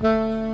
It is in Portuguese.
Música